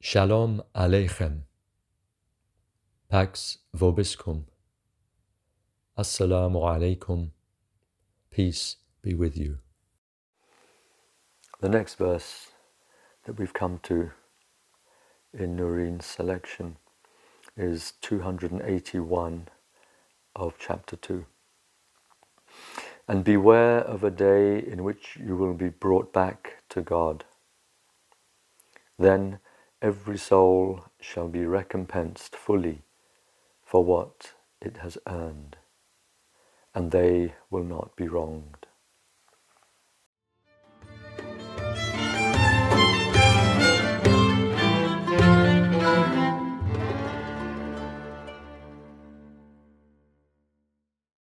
Shalom Aleichem. Pax Vobiscum. Assalamu alaikum. Peace be with you. The next verse that we've come to in Noreen's selection is 281 of chapter 2. And beware of a day in which you will be brought back to God. Then every soul shall be recompensed fully for what it has earned, and they will not be wronged.